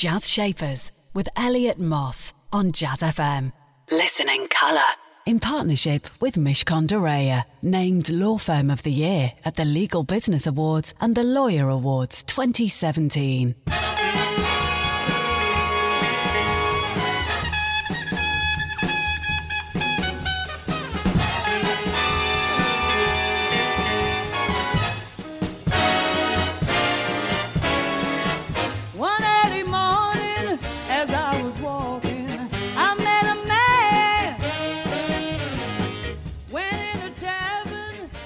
Jazz Shapers with Elliot Moss on Jazz FM. Listen in colour. In partnership with Mishcon de Reya, named Law Firm of the Year at the Legal Business Awards and the Lawyer Awards 2017.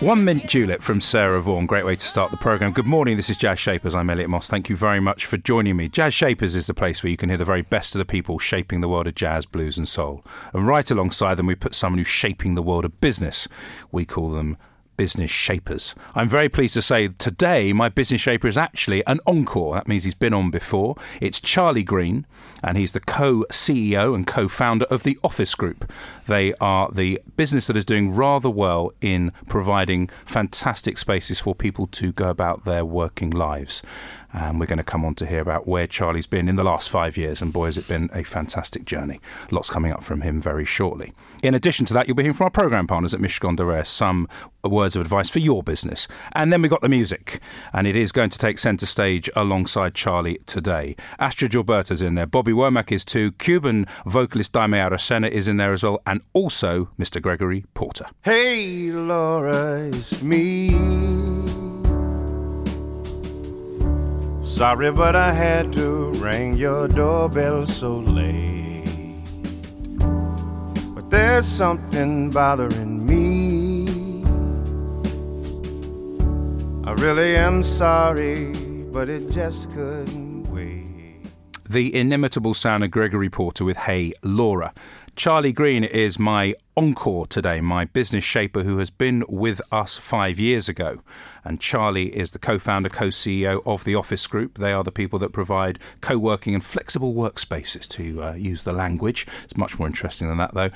One Mint Julep from Sarah Vaughan. Great way to start the programme. Good morning, this is Jazz Shapers. I'm Elliot Moss. Thank you very much for joining me. Jazz Shapers is the place where you can hear the very best of the people shaping the world of jazz, blues, and soul. And right alongside them, we put someone who's shaping the world of business. We call them business shapers. I'm very pleased to say today my business shaper is actually an encore. That means he's been on before. It's Charlie Green, and he's the co CEO and co founder of the Office Group. They are the business that is doing rather well in providing fantastic spaces for people to go about their working lives. And we're going to come on to hear about where Charlie's been in the last five years. And boy, has it been a fantastic journey. Lots coming up from him very shortly. In addition to that, you'll be hearing from our programme partners at Mishcon de Reya some words of advice for your business. And then we've got the music. And it is going to take centre stage alongside Charlie today. Astrud Gilberto's in there. Bobby Womack is too. Cuban vocalist Daymé Arocena is in there as well. And also Mr. Gregory Porter. Hey, Laura, it's me. Sorry, but I had to ring your doorbell so late. But there's something bothering me. I really am sorry, but it just couldn't wait. the inimitable sound of Gregory Porter with Hey Laura. Charlie Green is my encore today, my business shaper who has been with us five years ago. And Charlie is the co founder, co CEO of the Office Group. They are the people that provide co working and flexible workspaces, to uh, use the language. It's much more interesting than that, though.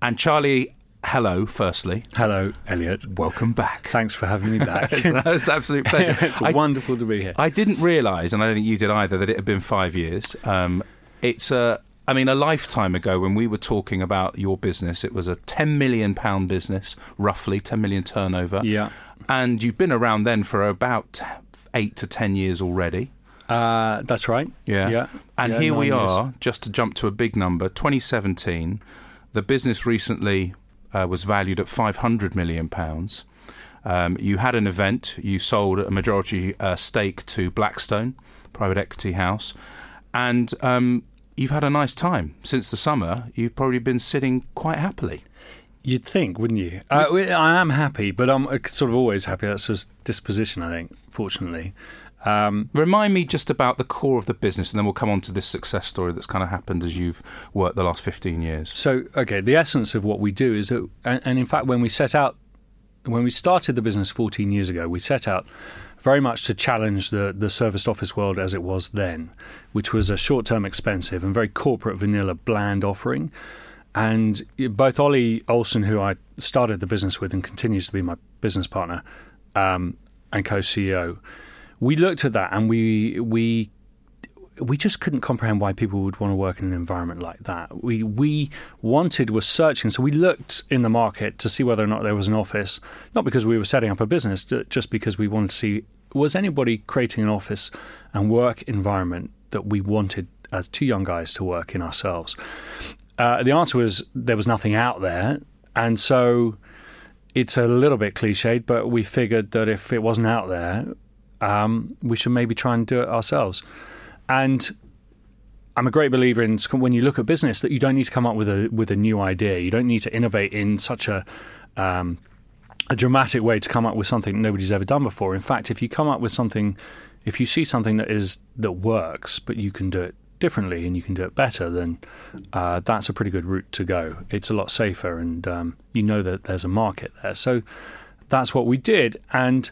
And Charlie, hello, firstly. Hello, Elliot. Welcome back. Thanks for having me back. it's an it's an absolute pleasure. it's I- wonderful to be here. I didn't realise, and I don't think you did either, that it had been five years. Um, it's a, I mean, a lifetime ago when we were talking about your business, it was a ten million pound business, roughly ten million turnover. yeah. and you've been around then for about eight to ten years already. Uh, that's right. Yeah, Yeah. And Yeah, here we nine years. are, just to jump to a big number, 2017. The business recently uh, was valued at 500 million pounds. Um, you had an event. You sold a majority uh, stake to Blackstone, private equity house, and um, you've had a nice time since the summer. You've probably been sitting quite happily. You'd think, wouldn't you? Uh, I am happy, but I'm uh, sort of always happy. That's just disposition, I think, fortunately. Um, Remind me just about the core of the business, and then we'll come on to this success story that's kind of happened as you've worked the last 15 years. so, okay, the essence of what we do is that, and, and in fact, when we set out, when we started the business 14 years ago, we set out very much to challenge the, the serviced office world as it was then, which was a short term, expensive, and very corporate, vanilla, bland offering. And both Ollie Olsen, who I started the business with and continues to be my business partner um, and co-CEO, we looked at that and we we we just couldn't comprehend why people would want to work in an environment like that. We we wanted was searching, so we looked in the market to see whether or not there was an office, not because we were setting up a business, just because we wanted to see was anybody creating an office and work environment that we wanted as two young guys to work in ourselves. Uh, the answer was there was nothing out there, and so it's a little bit cliched, but we figured that if it wasn't out there, um, we should maybe try and do it ourselves. And I'm a great believer in when you look at business that you don't need to come up with a with a new idea. You don't need to innovate in such a um, a dramatic way to come up with something nobody's ever done before. In fact, if you come up with something, if you see something that is that works, but you can do it differently and you can do it better, then uh, that's a pretty good route to go. It's a lot safer, and um, you know that there's a market there. So that's what we did, and.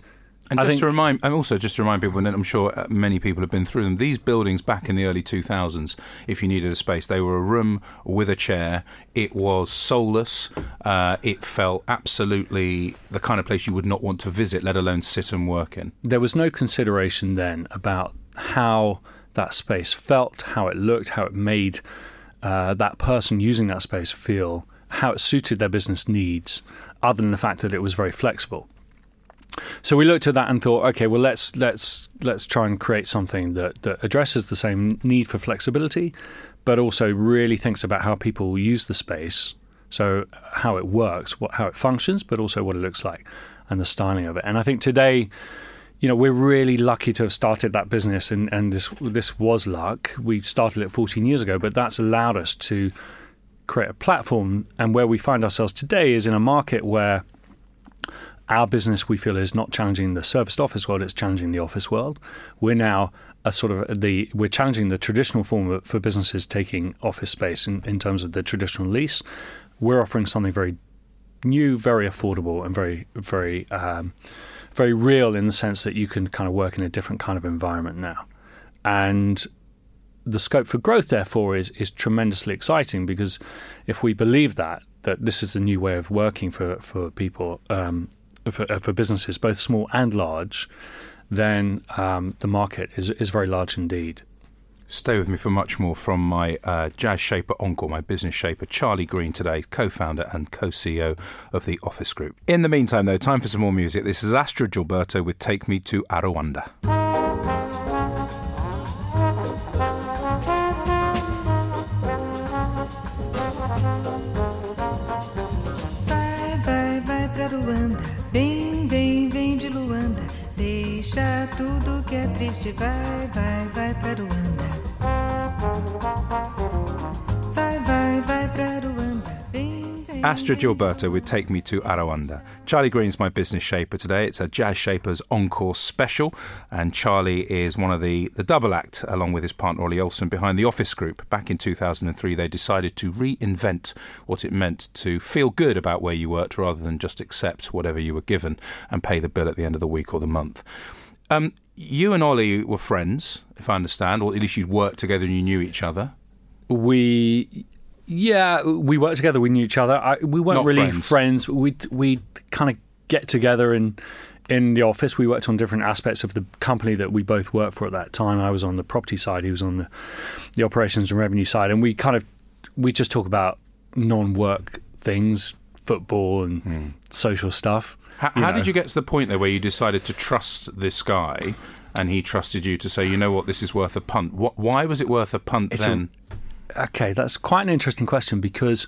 And I just think- to remind, and also just to remind people, and I'm sure uh, many people have been through them. These buildings back in the early 2000s, if you needed a space, they were a room with a chair. It was soulless. Uh, it felt absolutely the kind of place you would not want to visit, let alone sit and work in. there was no consideration then about how that space felt, how it looked, how it made uh, that person using that space feel, how it suited their business needs, other than the fact that it was very flexible. So we looked at that and thought, okay, well let's let's let's try and create something that, that addresses the same need for flexibility, but also really thinks about how people use the space, so how it works, what how it functions, but also what it looks like and the styling of it. And I think today, you know, we're really lucky to have started that business, and, and this this was luck. We started it 14 years ago, but that's allowed us to create a platform. And where we find ourselves today is in a market where our business we feel is not challenging the serviced office world; it's challenging the office world. We're now a sort of the we're challenging the traditional form for businesses taking office space in, in terms of the traditional lease. We're offering something very new, very affordable, and very very um, very real in the sense that you can kind of work in a different kind of environment now, and the scope for growth therefore is is tremendously exciting because if we believe that that this is a new way of working for for people um, for, for businesses both small and large, then um, the market is is very large indeed. Stay with me for much more from my uh, jazz shaper uncle, my business shaper, Charlie Green, today, co founder and co CEO of the Office Group. In the meantime, though, time for some more music. This is Astrud Gilberto with Take Me to Aruanda. Astrud Gilberto would take me to Aruanda. Charlie Green's my business shaper today. It's a Jazz Shapers Encore special, and Charlie is one of the, the double act, along with his partner Ollie Olsen, behind the Office Group. Back in 2003, they decided to reinvent what it meant to feel good about where you worked rather than just accept whatever you were given and pay the bill at the end of the week or the month. Um, you and Ollie were friends, if I understand, or at least you'd worked together and you knew each other. we yeah we worked together we knew each other. I, we weren't Not really friends. friends. We we kind of get together in in the office. We worked on different aspects of the company that we both worked for at that time. I was on the property side he was on the the operations and revenue side. And we kind of we just talk about non-work things football and hmm. social stuff How, how did you get to the point there where you decided to trust this guy and he trusted you to say, you know what, this is worth a punt? What, why was it worth a punt It's a- then? Okay, that's quite an interesting question because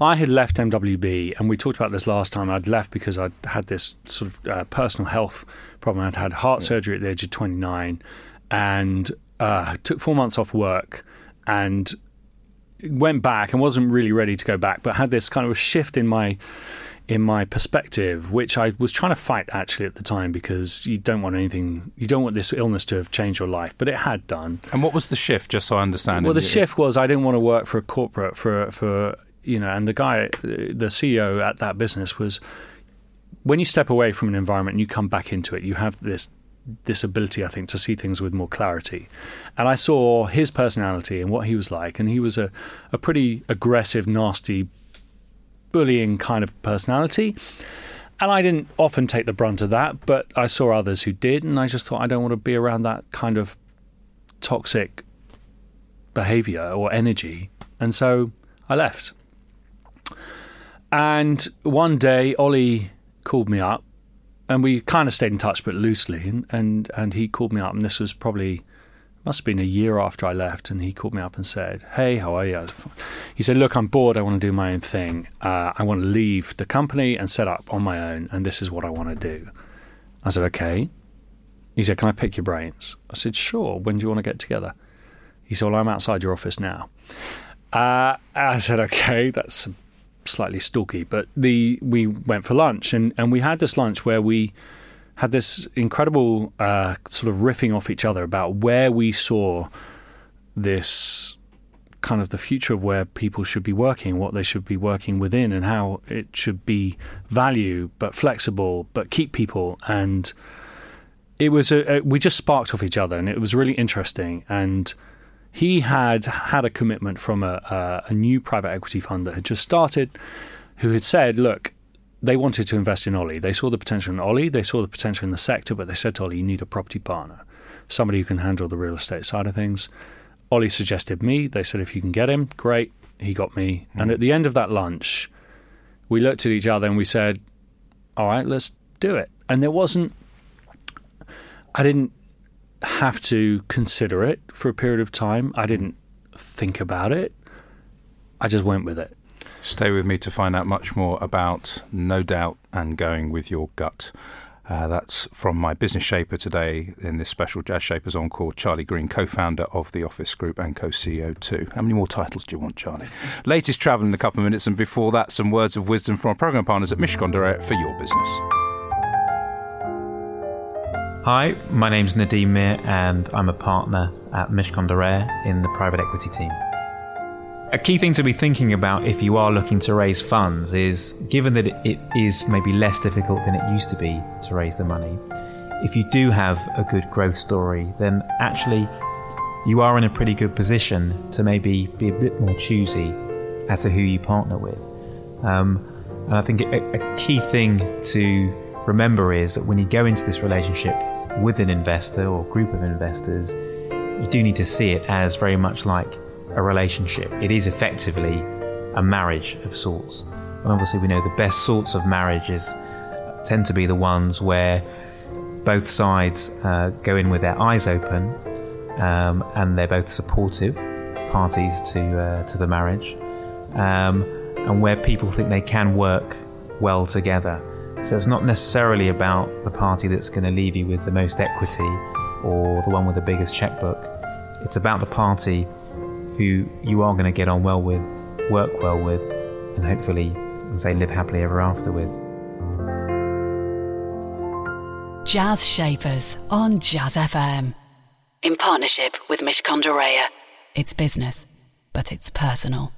I had left MWB, and we talked about this last time. I'd left because I'd had this sort of uh, personal health problem. I'd had heart surgery at the age of 29 and uh, took four months off work and went back and wasn't really ready to go back, but had this kind of a shift in my in my perspective, which I was trying to fight actually at the time because you don't want anything, you don't want this illness to have changed your life, but it had done. And what was the shift, just so I understand? Well, the shift was I didn't want to work for a corporate for for you know, and the guy, the CEO at that business was when you step away from an environment and you come back into it, you have this this ability, I think, to see things with more clarity. And I saw his personality and what he was like, and he was a a pretty aggressive, nasty, bullying kind of personality. And I didn't often take the brunt of that, but I saw others who did, and I just thought I don't want to be around that kind of toxic behavior or energy. And so I left. And one day, Ollie called me up, and we kind of stayed in touch, but loosely. And, and, and he called me up, and this was probably, must have been a year after I left. And he called me up and said, Hey, how are you? He said, Look, I'm bored. I want to do my own thing. Uh, I want to leave the company and set up on my own, and this is what I want to do. I said, Okay. He said, Can I pick your brains? I said, Sure. When do you want to get together? He said, Well, I'm outside your office now. Uh, I said, Okay, that's slightly stalky, but the we went for lunch and, and we had this lunch where we had this incredible uh, sort of riffing off each other about where we saw this kind of the future of where people should be working, what they should be working within, and how it should be value but flexible but keep people. And it was a, a, we just sparked off each other and it was really interesting. And he had had a commitment from a, a, a new private equity fund that had just started who had said look they wanted to invest in Ollie. They saw the potential in Ollie. They saw the potential in the sector, but they said to Ollie, "You need a property partner." somebody who can handle the real estate side of things. Ollie suggested me. They said, if you can get him, great. He got me. And mm. at the end of that lunch, we looked at each other and we said, all right, let's do it. And there wasn't, I didn't have to consider it for a period of time. I didn't think about it. I just went with it. Stay with me to find out much more about No Doubt and Going with Your Gut. Uh, that's from my business shaper today in this special Jazz Shapers Encore, Charlie Green, co founder of the Office Group and co CEO too. How many more titles do you want, Charlie? Latest travel in a couple of minutes, and before that, some words of wisdom from our programme partners at Mishcon de Reya for your business. Hi, my name's Nadeem Mir, and I'm a partner at Mishcon de in the private equity team. A key thing to be thinking about if you are looking to raise funds is given that it is maybe less difficult than it used to be to raise the money, if you do have a good growth story, then actually you are in a pretty good position to maybe be a bit more choosy as to who you partner with. Um, and I think a, a key thing to remember is that when you go into this relationship with an investor or group of investors, you do need to see it as very much like a relationship. It is effectively a marriage of sorts. And obviously, we know the best sorts of marriages tend to be the ones where both sides uh, go in with their eyes open um, and they're both supportive parties to uh, to the marriage, um, and where people think they can work well together. So it's not necessarily about the party that's going to leave you with the most equity or the one with the biggest checkbook. It's about the party who you are going to get on well with, work well with, and hopefully, say, live happily ever after with. Jazz Shapers on Jazz FM. In partnership with Mishcon de It's business, but it's personal.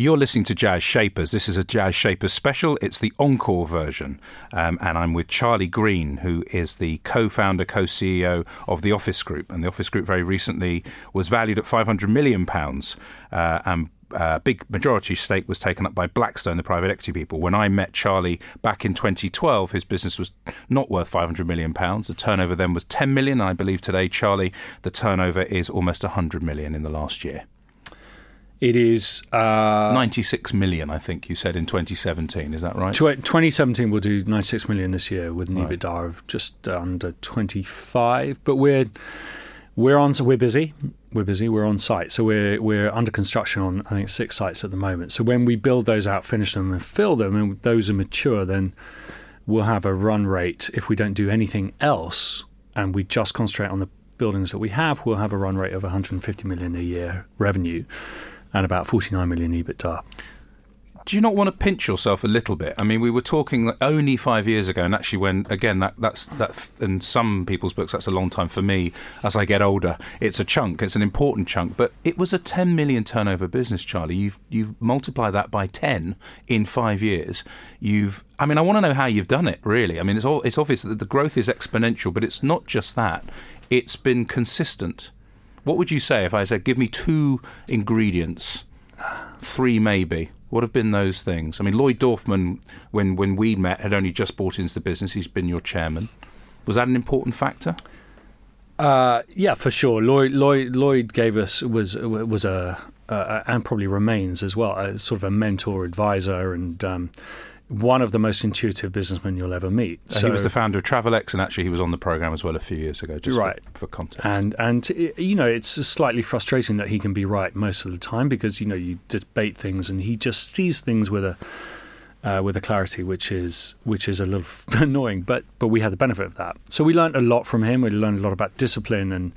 You're listening to Jazz Shapers. This is a Jazz Shapers special. It's the encore version. Um, and I'm with Charlie Green, who is the co founder, co CEO of the Office Group. And the Office Group very recently was valued at £500 million. Uh, and uh, big majority stake was taken up by Blackstone, the private equity people. When I met Charlie back in 2012, his business was not worth 500 million pounds. The turnover then was 10 million. I believe today, Charlie, the turnover is almost 100 million in the last year. It is uh, 96 million, I think you said in 2017. Is that right? tw- 2017 will do 96 million this year with an Right. EBITDA of just under 25. But we're we're on. So we're busy. We're busy. We're on site. So we're we're under construction on I think six sites at the moment. So when we build those out, finish them, and fill them, and those are mature, then we'll have a run rate. If we don't do anything else, and we just concentrate on the buildings that we have, we'll have a run rate of 150 million a year revenue, and about 49 million EBITDA. Do you not want to pinch yourself a little bit? I mean, we were talking only five years ago, and actually, when again that that's that in some people's books that's a long time for me. As I get older, it's a chunk. It's an important chunk, but it was a 10 million turnover business, Charlie. You've you've multiplied that by 10 in five years. You've, I mean, I want to know how you've done it. Really, I mean, it's all it's obvious that the growth is exponential, but it's not just that. It's been consistent. What would you say if I said, give me two ingredients? three maybe. What have been those things? I mean, Lloyd Dorfman, when when we met, had only just bought into the business. He's been your chairman. Was that an important factor? Uh, yeah, for sure. Lloyd Lloyd Lloyd gave us was was a uh, and probably remains as well a sort of a mentor advisor and um, one of the most intuitive businessmen you'll ever meet. Uh, he was the founder of Travelex, and actually he was on the program as well a few years ago. Just Right. for, for context. and and i- you know it's slightly frustrating that he can be right most of the time because you know you debate things and he just sees things with a uh, with a clarity which is which is a little annoying but but we had the benefit of that so we learned a lot from him we learned a lot about discipline and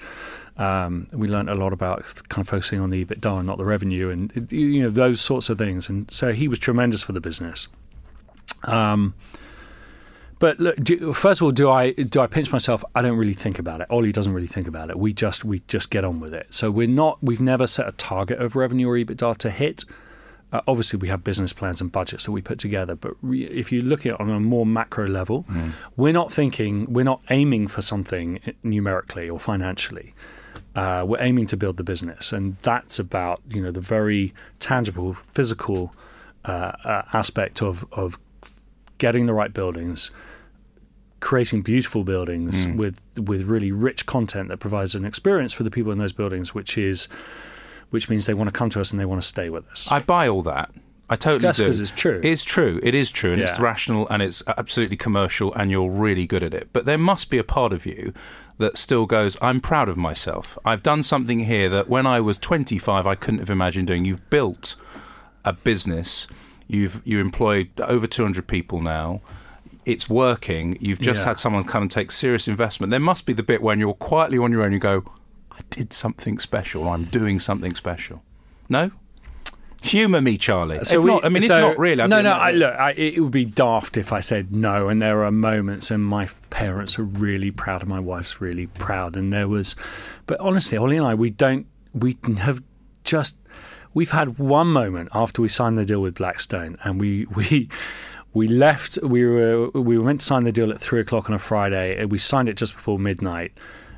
um, we learned a lot about kind of focusing on the EBITDA and not the revenue and you know those sorts of things and so he was tremendous for the business um, but look, do, first of all, do I do I pinch myself? I don't really think about it. Ollie doesn't really think about it. We just we just get on with it. So we're not. We've never set a target of revenue or EBITDA to hit. Uh, obviously, we have business plans and budgets that we put together. But re- if you look at it on a more macro level, we're not thinking. We're not aiming for something numerically or financially. Uh, we're aiming to build the business, and that's about you know the very tangible, physical uh, uh, aspect of of getting the right buildings, creating beautiful buildings mm. with with really rich content that provides an experience for the people in those buildings, which is which means they want to come to us and they want to stay with us. I buy all that. I totally That's do. 'cause it's true. It's true. It is true, and it's rational, and it's absolutely commercial, and you're really good at it. But there must be a part of you that still goes, "I'm proud of myself. I've done something here that when I was 25, I couldn't have imagined doing." You've built a business. You've you employed over 200 people now. It's working. You've just Yeah. had someone come and take serious investment. There must be the bit when you're quietly on your own. And you go, "I did something special. Or I'm doing something special." No. Humour me, Charlie. if we- not, I mean, so- it's not really. I'd No, no. I, look, I, it would be daft if I said no. And there are moments, and my parents are really proud, and my wife's really proud. And there was, but honestly, Ollie and I, we don't, we have just, we've had one moment after we signed the deal with Blackstone, and we we. We left. We were we were meant to sign the deal at three o'clock on a Friday. We signed it just before midnight.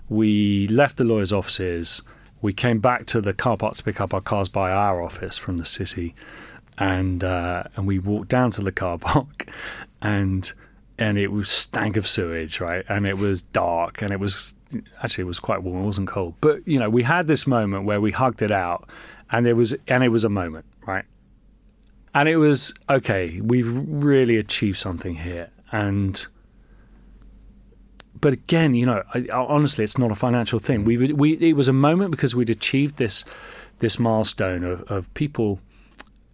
We left the lawyer's offices. We came back to the car park to pick up our cars by our office from the city, and uh, and we walked down to the car park, and and it was stank of sewage, right? And it was dark, and it was actually it was quite warm. It wasn't cold, but you know we had this moment where we hugged it out, and it was and it was a moment, right? And it was okay. We've really achieved something here, and but again, you know, I, honestly, it's not a financial thing. Mm. We we it was a moment because we'd achieved this this milestone of, of people.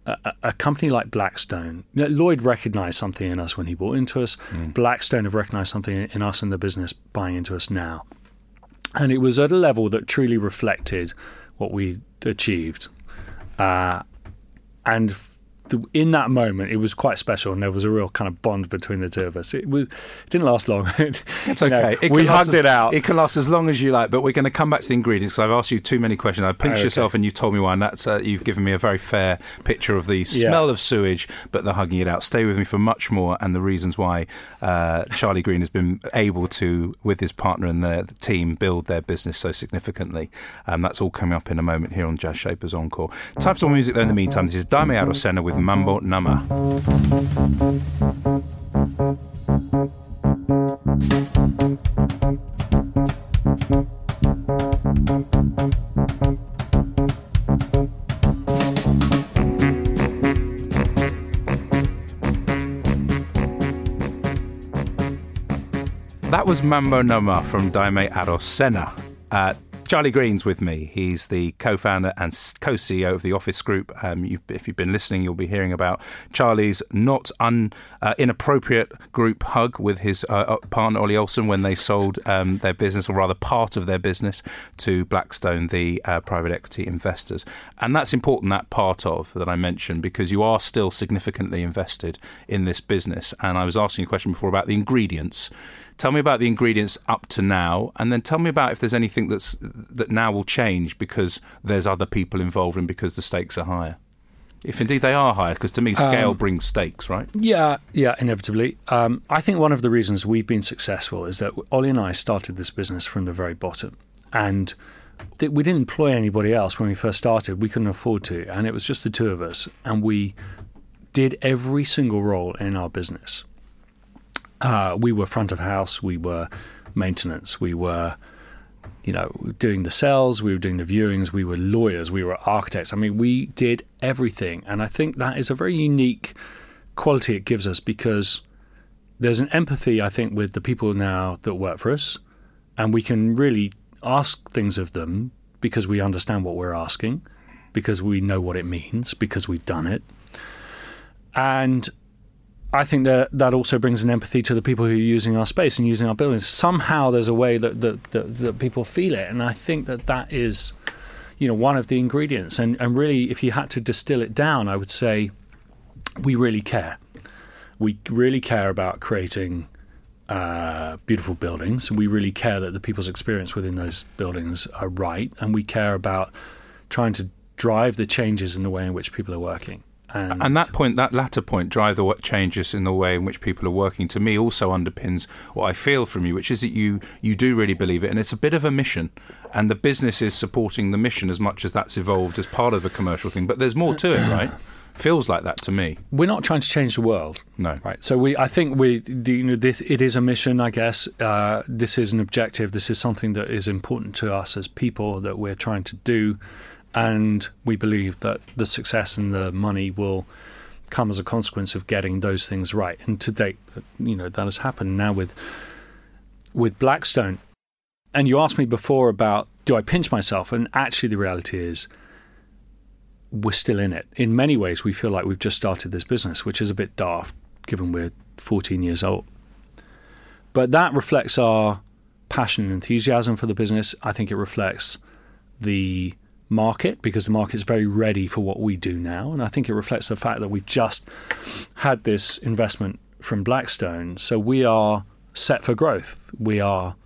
A, a- company like Blackstone, Lloyd recognized something in us when he bought into us. Mm. Blackstone have recognized something in, in us in the business buying into us now, and it was at a level that truly reflected what we achieved. Uh, and in that moment, it was quite special, and there was a real kind of bond between the two of us. It was it didn't last long. It's okay. It we hugged as- it out. It can last as long as you like, but we're going to come back to the ingredients because I've asked you too many questions. I pinched Okay. yourself and you told me one. That's uh, you've given me a very fair picture of the smell of sewage, but the hugging it out. Stay with me for much more and the reasons why uh, Charlie Green has been able to, with his partner and the, the team, build their business so significantly. Um, that's all coming up in a moment here on Jazz Shapers Encore. Time for some music though. In the meantime, this is Daymé Arocena with Mambo Na' Ma. That was Mambo Na' Ma from Daymé Arocena. Uh, Charlie Green's with me. He's the co-founder and co-CEO of the Office Group. Um, you, if you've been listening, you'll be hearing about Charlie's not un, uh, inappropriate group hug with his uh, uh, partner Ollie Olsen when they sold um, their business, or rather part of their business, to Blackstone, the uh, private equity investors. And that's important. That part of that I mentioned because you are still significantly invested in this business. And I was asking a question before about the ingredients. Tell me about the ingredients up to now, and then tell me about if there's anything that's that now will change because there's other people involved and because the stakes are higher. If indeed they are higher, because to me scale Um, brings stakes, right? Yeah, yeah, inevitably. Um, I think one of the reasons we've been successful is that Ollie and I started this business from the very bottom, and th- we didn't employ anybody else when we first started. We couldn't afford to, and it was just the two of us, and we did every single role in our business. Uh, we were front of house, we were maintenance, we were you know, doing the sales, we were doing the viewings, we were lawyers, we were architects. I mean, we did everything. And I think that is a very unique quality it gives us because there's an empathy, I think, with the people now that work for us. And we can really ask things of them because we understand what we're asking, because we know what it means, because we've done it. And I think that that also brings an empathy to the people who are using our space and using our buildings. Somehow, there's a way that that, that, that people feel it, and I think that that is, you know, one of the ingredients. And and really, if you had to distill it down, I would say we really care. We really care about creating uh, beautiful buildings. We really care that the people's experience within those buildings are right, and we care about trying to drive the changes in the way in which people are working. And, And that point, that latter point, drive the changes in the way in which people are working. To me, also underpins what I feel from you, which is that you you do really believe it, and it's a bit of a mission, and the business is supporting the mission as much as that's evolved as part of a commercial thing. But there's more to it, right? Feels like that to me. we're not trying to change the world. No. Right. So we, I think we, the, you know, this it is a mission. I guess uh, this is an objective. This is something that is important to us as people that we're trying to do, and we believe that the success and the money will come as a consequence of getting those things right. And to date, you know, that has happened now with with Blackstone. And you asked me before about do I pinch myself, and actually the reality is we're still in it. In many ways, we feel like we've just started this business, which is a bit daft given we're 14 years old. But that reflects our passion and enthusiasm for the business. I think it reflects the market because the market's very ready for what we do now. And I think it reflects the fact that we've just had this investment from Blackstone. So we are set for growth. We are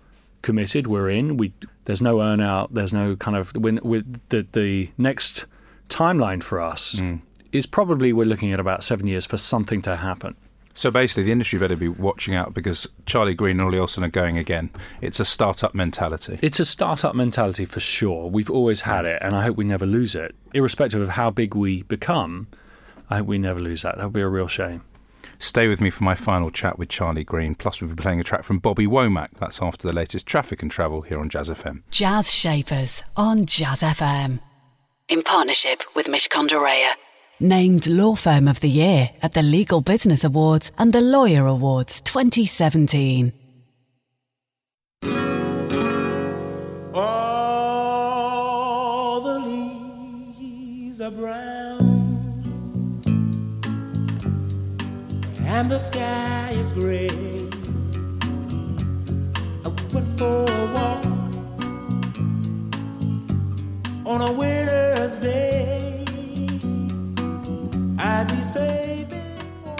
committed. We're in. We there's no earn out. There's no kind of when with the the next timeline for us mm. is probably we're looking at about seven years for something to happen. So basically, the industry better be watching out because Charlie Green and Ollie Olsen are going again. It's a startup mentality. It's a startup mentality for sure. We've always had it, and I hope we never lose it, irrespective of how big we become. I hope we never lose that. That would be a real shame. Stay with me for my final chat with Charlie Green. Plus, we'll be playing a track from Bobby Womack. That's after the latest traffic and travel here on Jazz FM. Jazz Shapers on Jazz FM. In partnership with Mishcon de Reya. Named Law Firm of the Year at the Legal Business Awards and the Lawyer Awards 2017. All the leaves are brown, and the sky is gray. I went for a walk on a winter's day.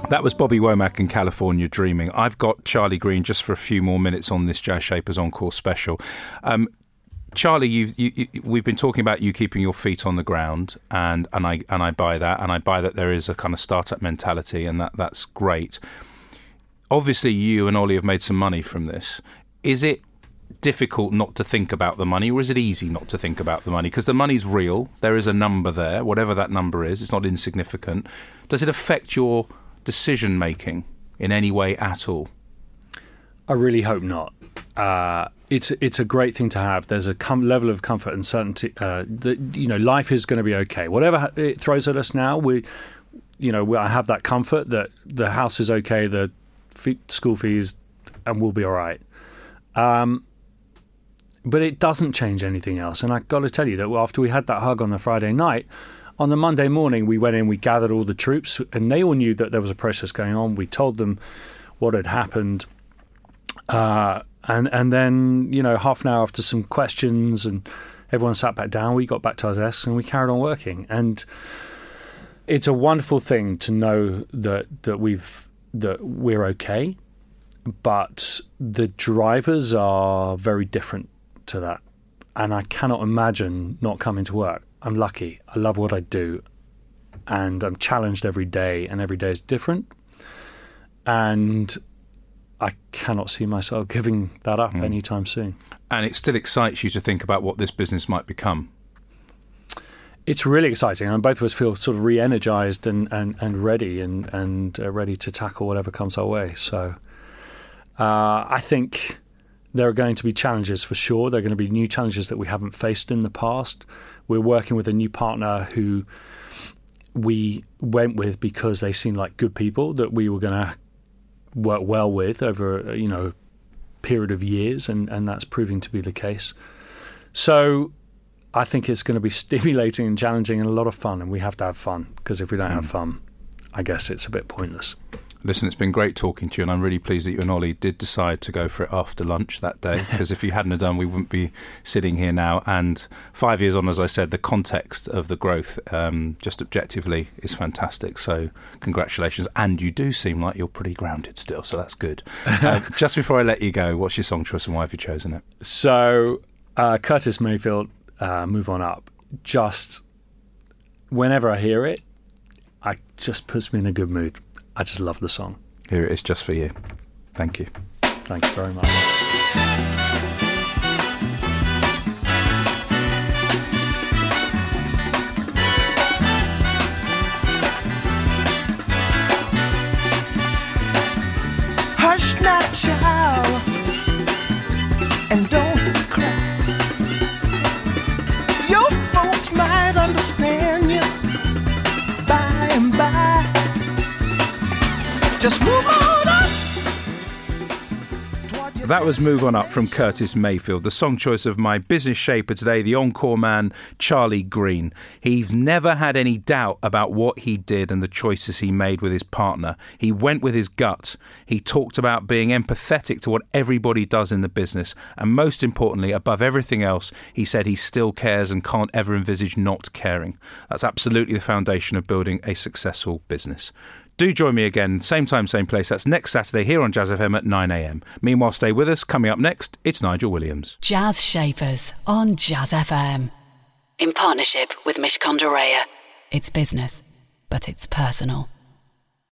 That was Bobby Womack in California Dreaming. I've got Charlie Green just for a few more minutes on this Jazz Shapers Encore special. Um, Charlie, you've, you, you, we've been talking about you keeping your feet on the ground, and, and I and I buy that, and I buy that there is a kind of startup mentality, and that that's great. Obviously, you and Ollie have made some money from this. Is it difficult not to think about the money, or is it easy not to think about the money? Because the money's real. There is a number there, whatever that number is. It's not insignificant. Does it affect your decision making in any way at all? I really hope not. Uh, it's it's a great thing to have. There's a com- level of comfort and certainty uh, that you know life is going to be okay. Whatever ha- it throws at us now, we you know we, I have that comfort that the house is okay, the fee- school fees, and we'll be all right. Um, but it doesn't change anything else. And I got to tell you that after we had that hug on the Friday night, on the Monday morning we went in, we gathered all the troops, and they all knew that there was a process going on. We told them what had happened. Uh, and and then you know half an hour after some questions and everyone sat back down, we got back to our desks and we carried on working. And it's a wonderful thing to know that that we've that we're okay, but the drivers are very different to that, and I cannot imagine not coming to work. I'm lucky. I love what I do, and I'm challenged every day, and every day is different. And I cannot see myself giving that up anytime soon. And it still excites you to think about what this business might become. It's really exciting, and both of us feel sort of re-energized and, and, and ready and and uh, ready to tackle whatever comes our way. So, uh, I think there are going to be challenges for sure. There are going to be new challenges that we haven't faced in the past. We're working with a new partner who we went with because they seemed like good people that we were going to work well with over you know period of years, and and that's proving to be the case. So I think it's going to be stimulating and challenging and a lot of fun, and we have to have fun because if we don't have mm. fun, I guess it's a bit pointless. Listen, it's been great talking to you, and I'm really pleased that you and Ollie did decide to go for it after lunch that day. Because if you hadn't have done, we wouldn't be sitting here now. And five years on, as I said, the context of the growth, um, just objectively, is fantastic. So congratulations, and you do seem like you're pretty grounded still, so that's good. uh, just before I let you go, what's your song choice and why have you chosen it? So uh, Curtis Mayfield, uh, move on up. Just whenever I hear it, I just puts me in a good mood. I just love the song. Here it is just for you. Thank you. Thank you very much. Hush not, child, and don't cry. Your folks might understand Just move on up. That was Move On Up from Curtis Mayfield, the song choice of my business shaper today, the encore man, Charlie Green. He's never had any doubt about what he did and the choices he made with his partner. He went with his gut. He talked about being empathetic to what everybody does in the business. And most importantly, above everything else, he said he still cares and can't ever envisage not caring. That's absolutely the foundation of building a successful business. Do join me again, same time, same place. That's next Saturday here on Jazz FM at 9am. Meanwhile, stay with us. Coming up next, it's Nigel Williams. Jazz Shapers on Jazz FM. In partnership with Mishcon de Reya. It's business, but it's personal.